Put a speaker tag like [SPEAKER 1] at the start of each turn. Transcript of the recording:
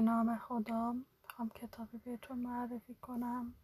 [SPEAKER 1] به نام خدا می‌خوام کتابی بهتون معرفی کنم.